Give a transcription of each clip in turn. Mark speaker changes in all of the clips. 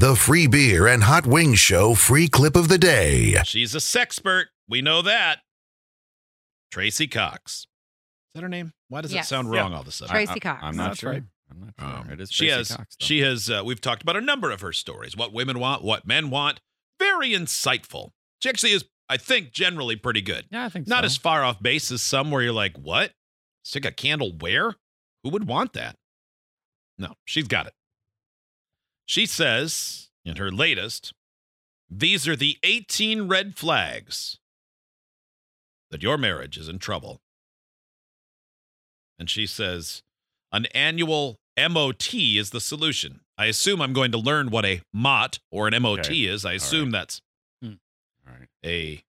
Speaker 1: The free beer and hot wings show free clip of the day.
Speaker 2: She's a sexpert. We know that. Tracey Cox. Is that her name? Why does
Speaker 3: Yes.
Speaker 2: it sound
Speaker 4: Yeah.
Speaker 2: wong all of a sudden?
Speaker 3: Tracey
Speaker 5: I- I-
Speaker 3: Cox.
Speaker 5: I'm not
Speaker 4: That's
Speaker 5: sure.
Speaker 4: right.
Speaker 5: I'm not
Speaker 2: Um,
Speaker 5: sure. It is
Speaker 2: she
Speaker 5: Tracey
Speaker 2: has
Speaker 5: Cox, though.
Speaker 2: she has uh, we've talked about a number of her stories what women want what men want very insightful she actually is i think generally pretty good
Speaker 5: Yeah, I think
Speaker 2: not
Speaker 5: so.
Speaker 2: as far off base as some where you're like what stick a candle where who would want that no she's got it she says in her latest these are the 18 red flags that your marriage is in trouble and she says an annual MOT is the solution. I assume I'm going to learn what a MOT or an MOT
Speaker 5: Okay.
Speaker 2: is. I assume that's hmm.
Speaker 5: All right.
Speaker 2: a.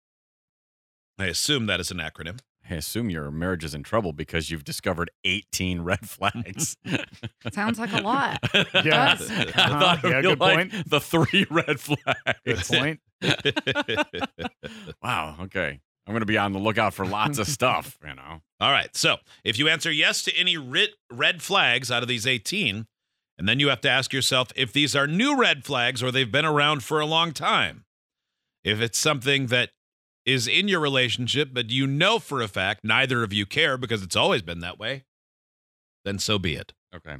Speaker 2: I assume that is an acronym.
Speaker 5: I assume your marriage is in trouble because you've discovered 18 red flags.
Speaker 3: Sounds like a lot.
Speaker 4: Yeah. Uh-huh.
Speaker 5: I thought
Speaker 4: Yeah,
Speaker 5: it'd
Speaker 4: good
Speaker 5: like
Speaker 4: point.
Speaker 5: the three red flags.
Speaker 4: Good point.
Speaker 5: Wow. Okay. I'm going to be on the lookout for lots of stuff, you know.
Speaker 2: All right. So if you answer yes to any red, red flags out of these 18, and then you have to ask yourself if these are new red flags or they've been around for a long time. If it's something that is in your relationship, but you know for a fact neither of you care because it's always been that way, then so be it.
Speaker 5: Okay.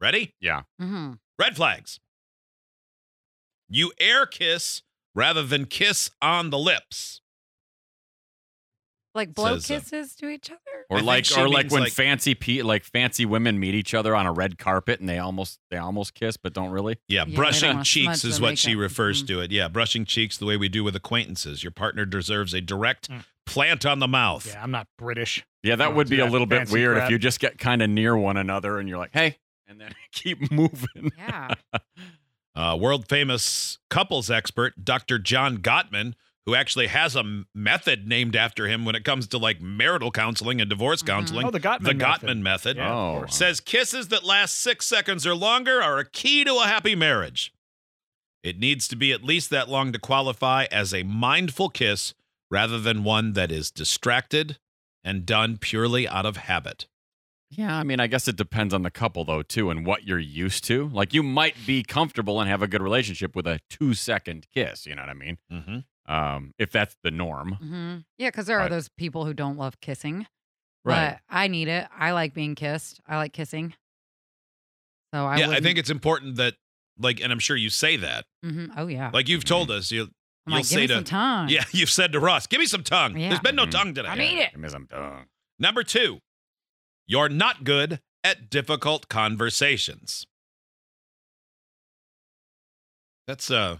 Speaker 2: Ready?
Speaker 5: Yeah.
Speaker 3: hmm
Speaker 2: Red flags. You air kiss rather than kiss on the lips.
Speaker 3: Like blow
Speaker 2: Says, uh,
Speaker 3: kisses to each other.
Speaker 5: Or
Speaker 2: I
Speaker 5: like or like when
Speaker 2: like-
Speaker 5: fancy pe- like fancy women meet each other on a red carpet and they almost they almost kiss but don't really.
Speaker 2: Yeah,
Speaker 3: Yeah,
Speaker 2: brushing cheeks is
Speaker 3: the
Speaker 2: what she
Speaker 3: makeup.
Speaker 2: refers
Speaker 3: Mhm.
Speaker 2: to it. Yeah, brushing cheeks the way we do with acquaintances. Your partner deserves a direct
Speaker 4: Mm.
Speaker 2: plant on the mouth.
Speaker 4: Yeah, I'm not British.
Speaker 5: Yeah, that would
Speaker 4: do
Speaker 5: be a little bit weird
Speaker 4: crap.
Speaker 5: if you just get kind of near one another and you're like, "Hey," and then keep moving.
Speaker 3: Yeah.
Speaker 2: Uh, world famous couples expert Dr. John Gottman, who actually has a method named after him when it comes to like marital counseling and divorce
Speaker 3: Mhm.
Speaker 2: counseling.
Speaker 4: Oh, the Gottman
Speaker 2: the
Speaker 4: method.
Speaker 2: Gottman method.
Speaker 4: Yeah,
Speaker 5: Oh.
Speaker 4: course.
Speaker 2: says kisses that last six seconds or longer are a key to a happy marriage. It needs to be at least that long to qualify as a mindful kiss rather than one that is distracted and done purely out of habit.
Speaker 5: Yeah, I mean, I guess it depends on the couple though too, and what you're used to. Like, you might be comfortable and have a good relationship with a two second kiss. You know what I mean?
Speaker 2: Mm-hmm.
Speaker 5: Um, if that's the norm.
Speaker 3: hmm Yeah, because there are
Speaker 5: Right.
Speaker 3: those people who don't love kissing.
Speaker 5: Right.
Speaker 3: But I need it. I like being kissed. I like kissing. So I
Speaker 2: yeah, I think it's important that, like, and I'm sure you say that.
Speaker 3: Mhm. Oh yeah.
Speaker 2: Like you've told us, you,
Speaker 3: I'm
Speaker 2: you'll
Speaker 3: like, give
Speaker 2: say
Speaker 3: me
Speaker 2: to,
Speaker 3: some time.
Speaker 2: yeah, you've said to Ross, give me some tongue.
Speaker 3: Yeah.
Speaker 2: There's been no
Speaker 5: Mhm.
Speaker 2: tongue today.
Speaker 3: I need it.
Speaker 5: Give me some tongue.
Speaker 2: Number two, you're not good at difficult conversations. That's uh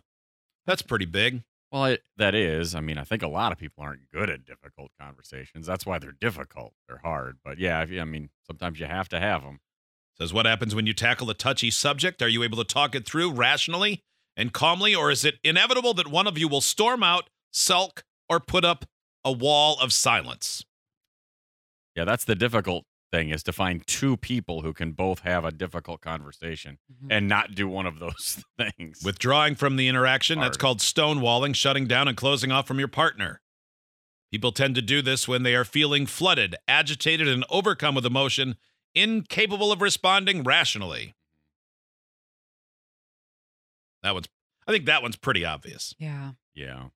Speaker 2: that's pretty big.
Speaker 5: Well, it, that is. I mean, I think a lot of people aren't good at difficult conversations. That's why they're difficult. They're hard. But yeah, I mean, sometimes you have to have them.
Speaker 2: Says what happens when you tackle a touchy subject? Are you able to talk it through rationally and calmly, or is it inevitable that one of you will storm out, sulk, or put up a wall of silence?
Speaker 5: Yeah, that's the difficult thing is to find two people who can both have a difficult conversation
Speaker 3: Mhm.
Speaker 5: and not do one of those things.
Speaker 2: Withdrawing from the interaction, that's
Speaker 5: Hard.
Speaker 2: called stonewalling, shutting down and closing off from your partner. People tend to do this when they are feeling flooded, agitated, and overcome with emotion, incapable of responding rationally. That one's I think that one's pretty obvious.
Speaker 3: Yeah.
Speaker 5: yeah,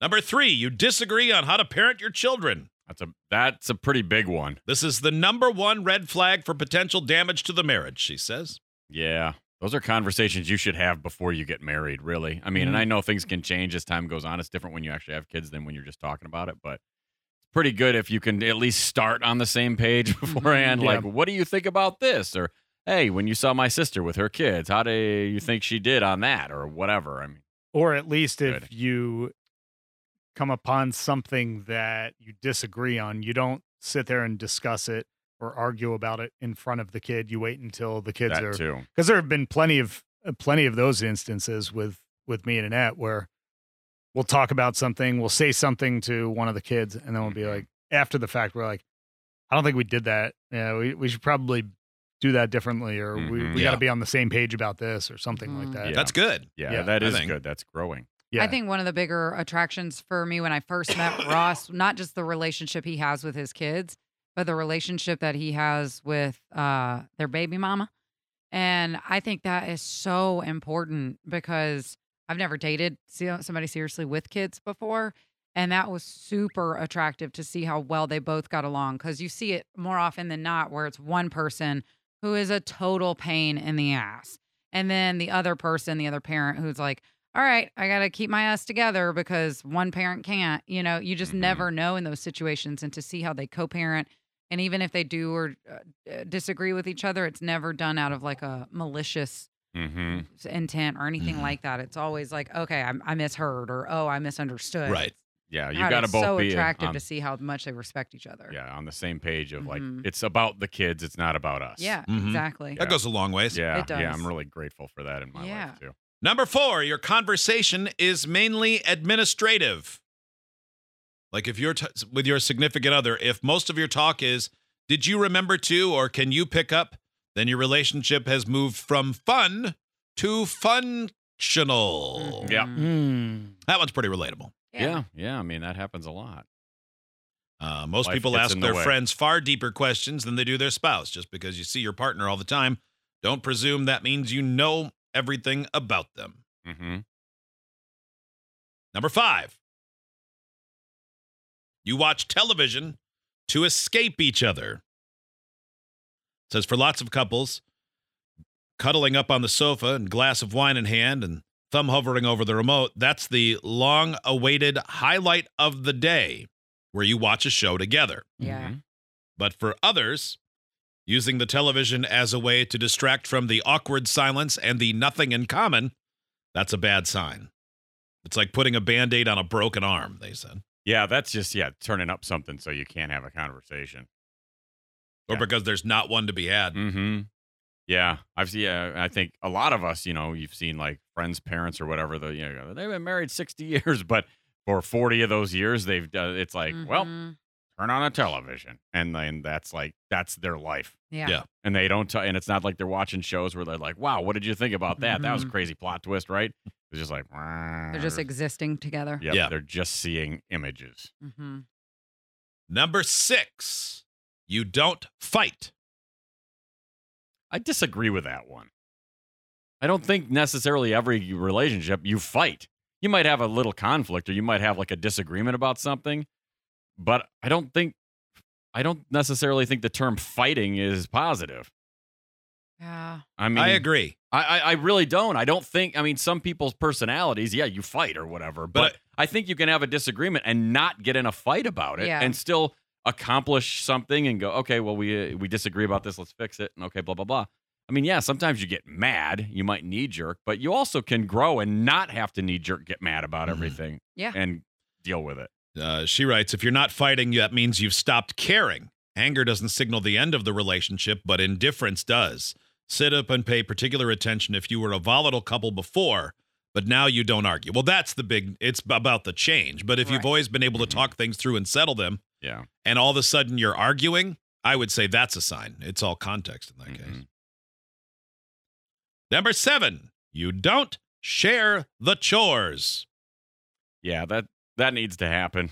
Speaker 2: Number 3, you disagree on how to parent your children.
Speaker 5: That's a that's a pretty big one.
Speaker 2: This is the number one red flag for potential damage to the marriage, she says.
Speaker 5: Yeah. Those are conversations you should have before you get married, really. I mean, and I mm-hmm. know things can change as time goes on. It's different when you actually have kids than when you're just talking about it, but it's pretty good if you can at least start on the same page mm-hmm. beforehand.
Speaker 4: Yeah.
Speaker 5: Like, what do you think about this? Or, hey, when you saw my sister with her kids, how do you think she did on that? Or whatever. I mean,
Speaker 4: Or at least if
Speaker 5: Good.
Speaker 4: you come upon something that you disagree on, you don't sit there and discuss it or argue about it in front of the kid. You wait until the kids
Speaker 5: that
Speaker 4: are because there have been plenty of uh, plenty of those instances with with me and Annette where we'll talk about something, we'll say something to one of the kids, and then we'll be
Speaker 5: Mhm.
Speaker 4: like, after the fact, we're like, I don't think we did that. Yeah, we we should probably do that differently, or we,
Speaker 5: Mhm.
Speaker 4: we got
Speaker 2: Yeah.
Speaker 4: to be on the same page about this, or something like
Speaker 3: Mhm.
Speaker 4: that.
Speaker 5: Yeah.
Speaker 2: That's good.
Speaker 5: Yeah,
Speaker 4: Yeah,
Speaker 5: that
Speaker 2: I
Speaker 5: is
Speaker 2: think.
Speaker 5: good. That's growing.
Speaker 4: Yeah.
Speaker 3: I think one of the bigger attractions for me when I first met Ross, not just the relationship he has with his kids, but the relationship that he has with uh, their baby mama. And I think that is so important because I've never dated somebody seriously with kids before. And that was super attractive to see how well they both got along because you see it more often than not where it's one person who is a total pain in the ass. And then the other person, the other parent who's like, all right, I got to keep my ass together because one parent can't. You know, you just
Speaker 5: Mhm.
Speaker 3: never know in those situations. And to see how they co parent, and even if they do or uh, disagree with each other, it's never done out of like a malicious
Speaker 5: Mm-hmm.
Speaker 3: intent or anything
Speaker 2: Mhm.
Speaker 3: like that. It's always like, okay, I, I misheard or oh, I misunderstood.
Speaker 2: Right.
Speaker 5: Yeah, you
Speaker 3: God,
Speaker 5: got to
Speaker 3: it's
Speaker 5: both
Speaker 3: so
Speaker 5: be
Speaker 3: attractive
Speaker 5: on,
Speaker 3: to see how much they respect each other.
Speaker 5: yeah on the same page of like
Speaker 3: Mhm.
Speaker 5: it's about the kids. It's not about us.
Speaker 3: Yeah,
Speaker 2: Mhm.
Speaker 3: exactly.
Speaker 2: That goes a long ways.
Speaker 5: Yeah,
Speaker 3: It
Speaker 5: yeah. I'm really grateful for that in my
Speaker 3: Yeah.
Speaker 5: life too.
Speaker 2: Number four, your conversation is mainly administrative. Like if you're t- with your significant other, if most of your talk is, did you remember to, or can you pick up, then your relationship has moved from fun to functional.
Speaker 5: Yeah.
Speaker 3: Mhm.
Speaker 4: Mm.
Speaker 2: That one's pretty relatable.
Speaker 5: Yeah. yeah, I mean that happens a lot.
Speaker 2: Uh, most
Speaker 5: Life
Speaker 2: people ask
Speaker 5: in the
Speaker 2: their friends far deeper questions than they do their spouse. Just because you see your partner all the time, don't presume that means you know everything about them.
Speaker 5: Mm-hmm.
Speaker 2: Number five, you watch television to escape each other. It says for lots of couples, cuddling up on the sofa and glass of wine in hand and thumb hovering over the remote, that's the long awaited highlight of the day where you watch a show together.
Speaker 3: Yeah.
Speaker 5: Mhm.
Speaker 2: But for others, using the television as a way to distract from the awkward silence and the nothing in common, that's a bad sign. It's like putting a band aid on a broken arm, they said.
Speaker 5: Yeah, that's just yeah turning up something so you can't have a conversation.
Speaker 2: Or
Speaker 5: Yeah.
Speaker 2: because there's not one to be had.
Speaker 5: Mm-hmm. Yeah, I've seen. Yeah, I think a lot of us, you know, you've seen like friends' parents or whatever. The you know they've been married sixty years, but for forty of those years, they've done. It's like, well,
Speaker 3: Mhm.
Speaker 5: Turn on a television, and then that's like that's their life,
Speaker 3: yeah.
Speaker 2: yeah.
Speaker 5: and they don't. T- and it's not like they're watching shows where they're like, wow, what did you think about that? That was a
Speaker 3: Mhm.
Speaker 5: crazy plot twist, right? It's just like
Speaker 3: They're just existing together.
Speaker 5: Yep,
Speaker 2: Yeah.
Speaker 5: they're just seeing images.
Speaker 3: mm-hmm.
Speaker 2: Number six, you don't fight.
Speaker 5: I disagree with that one. I don't think necessarily every relationship you fight. You might have a little conflict or you might have like a disagreement about something, but I don't think I don't necessarily think the term fighting is positive.
Speaker 3: Yeah.
Speaker 5: I mean,
Speaker 2: I agree.
Speaker 5: I, I, I really don't. I don't think. I mean, some people's personalities, yeah, you fight or whatever, but,
Speaker 2: But
Speaker 5: I think you can have a disagreement and not get in a fight about it,
Speaker 3: Yeah.
Speaker 5: and still accomplish something and go, okay, well, we uh, we disagree about this, let's fix it, and okay, blah blah blah. I mean, yeah, sometimes you get mad, you might knee jerk, but you also can grow and not have to knee jerk, get mad about
Speaker 2: Mhm.
Speaker 5: everything,
Speaker 3: Yeah.
Speaker 5: and deal with it.
Speaker 2: Uh, she writes if you're not fighting, that means you've stopped caring. Anger doesn't signal the end of the relationship, but indifference does. Sit up and pay particular attention if you were a volatile couple before, but now you don't argue. Well, that's the big, it's about the change. But if you've always been able to talk things through and settle them,
Speaker 5: Yeah.
Speaker 2: and all of a sudden you're arguing, I would say that's a sign. It's all context in that case.
Speaker 5: Mhm.
Speaker 2: Number seven, you don't share the chores.
Speaker 5: Yeah, that that needs to happen.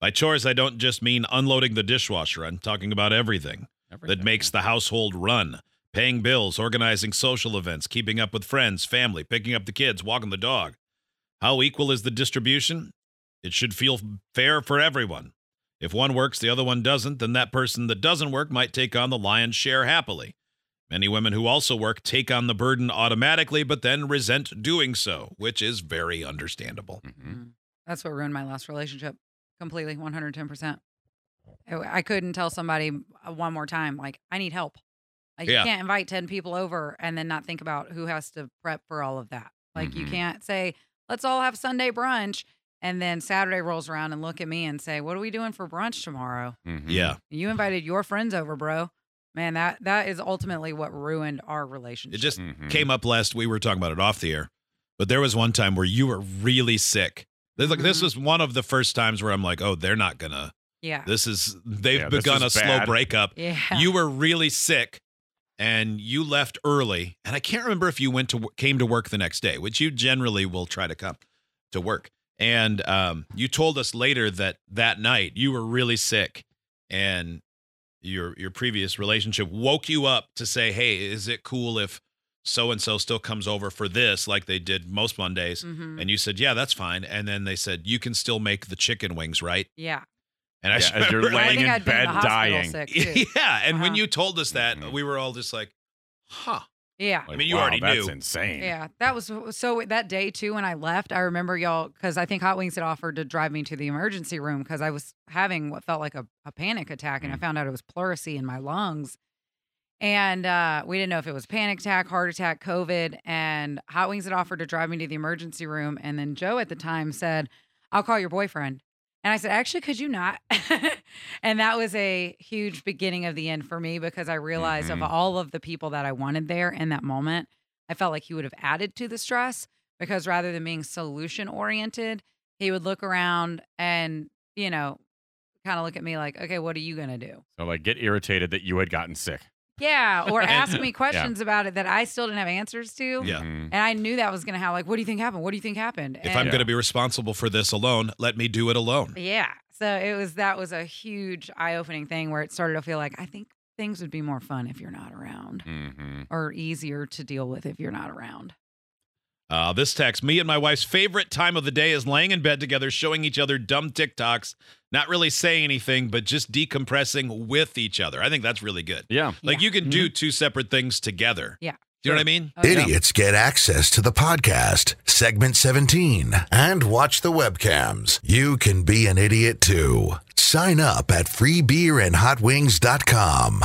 Speaker 2: By chores, I don't just mean unloading the dishwasher. I'm talking about everything. that makes the household run. Paying bills, organizing social events, keeping up with friends, family, picking up the kids, walking the dog. How equal is the distribution? It should feel fair for everyone. If one works, the other one doesn't, then that person that doesn't work might take on the lion's share happily. Many women who also work take on the burden automatically, but then resent doing so, which is very understandable.
Speaker 5: Mhm.
Speaker 3: Mm. That's what ruined my last relationship completely, 110%. I, I couldn't tell somebody uh, one more time, like, I need help. Like,
Speaker 2: Yeah.
Speaker 3: you can't invite 10 people over and then not think about who has to prep for all of that. Like, you
Speaker 5: Mhm.
Speaker 3: can't say, let's all have Sunday brunch. And then Saturday rolls around and look at me and say, what are we doing for brunch tomorrow?
Speaker 5: Mhm.
Speaker 2: Yeah.
Speaker 3: You invited your friends over, bro. Man, that that is ultimately what ruined our relationship.
Speaker 2: It just
Speaker 5: Mhm.
Speaker 2: came up last we were talking about it off the air but there was one time where you were really sick This- like this
Speaker 3: Mhm.
Speaker 2: was one of the first times where i'm like oh they're not gonna
Speaker 3: yeah.
Speaker 2: this is they've
Speaker 5: Yeah, this
Speaker 2: begun a
Speaker 5: is
Speaker 2: slow breakup
Speaker 3: yeah.
Speaker 2: you were really sick and you left early and i can't remember if you went to came to work the next day which you generally will try to come to work and um, you told us later that that night you were really sick and your your previous relationship woke you up to say, "Hey, is it cool if so and so still comes over for this like they did most Mondays?"
Speaker 3: Mhm.
Speaker 2: And you said, "Yeah, that's fine." And then they said, "You can still make the chicken wings, right?"
Speaker 3: Yeah.
Speaker 2: And I
Speaker 5: Yeah,
Speaker 2: just
Speaker 5: as you're
Speaker 2: remember,
Speaker 5: laying in
Speaker 3: I'd been in
Speaker 5: bed dying.
Speaker 3: sick, too.
Speaker 2: yeah, and when
Speaker 3: Uh-huh.
Speaker 2: you told us that,
Speaker 5: Mhm.
Speaker 2: we were all just like, "Huh."
Speaker 3: Yeah.
Speaker 5: Like,
Speaker 2: mean, you
Speaker 5: wow,
Speaker 2: already
Speaker 5: that's
Speaker 2: knew.
Speaker 5: That's insane.
Speaker 3: Yeah, that was so that day too. When I left, I remember y'all because I think Hot Wings had offered to drive me to the emergency room because I was having what felt like a, a panic attack, and I
Speaker 5: Mm.
Speaker 3: found out it was pleurisy in my lungs. And uh, we didn't know if it was panic attack, heart attack, COVID. And Hot Wings had offered to drive me to the emergency room, and then Joe at the time said, "I'll call your boyfriend." And I said, "Actually, could you not?" and that was a huge beginning of the end for me because I realized
Speaker 5: Mhm.
Speaker 3: of all of the people that I wanted there in that moment. I felt like he would have added to the stress because rather than being solution oriented, he would look around and, you know, kind of look at me like, okay, what are you going to do?
Speaker 5: So like get irritated that you had gotten sick.
Speaker 3: Yeah. Or ask me questions about it that I still didn't have answers to.
Speaker 2: Yeah.
Speaker 5: Mhm.
Speaker 3: And I knew that was going to happen. Like, what do you think happened? What do you think happened?
Speaker 2: If I'm
Speaker 3: And-
Speaker 2: going to be responsible for this alone, let me do it alone.
Speaker 3: yeah. So it was, that was a huge eye opening thing where it started to feel like, I think things would be more fun if you're not around
Speaker 5: Mhm.
Speaker 3: or easier to deal with if you're not around.
Speaker 2: Uh, this text me and my wife's favorite time of the day is laying in bed together, showing each other dumb TikToks, not really saying anything, but just decompressing with each other. I think that's really good.
Speaker 5: Yeah.
Speaker 2: Like
Speaker 3: Yeah.
Speaker 2: you can do two separate things together.
Speaker 3: Yeah.
Speaker 2: Do you know what I mean?
Speaker 3: Oh, yeah.
Speaker 1: Idiots get access to the podcast, segment 17, and watch the webcams. You can be an idiot too. Sign up at freebeerandhotwings.com.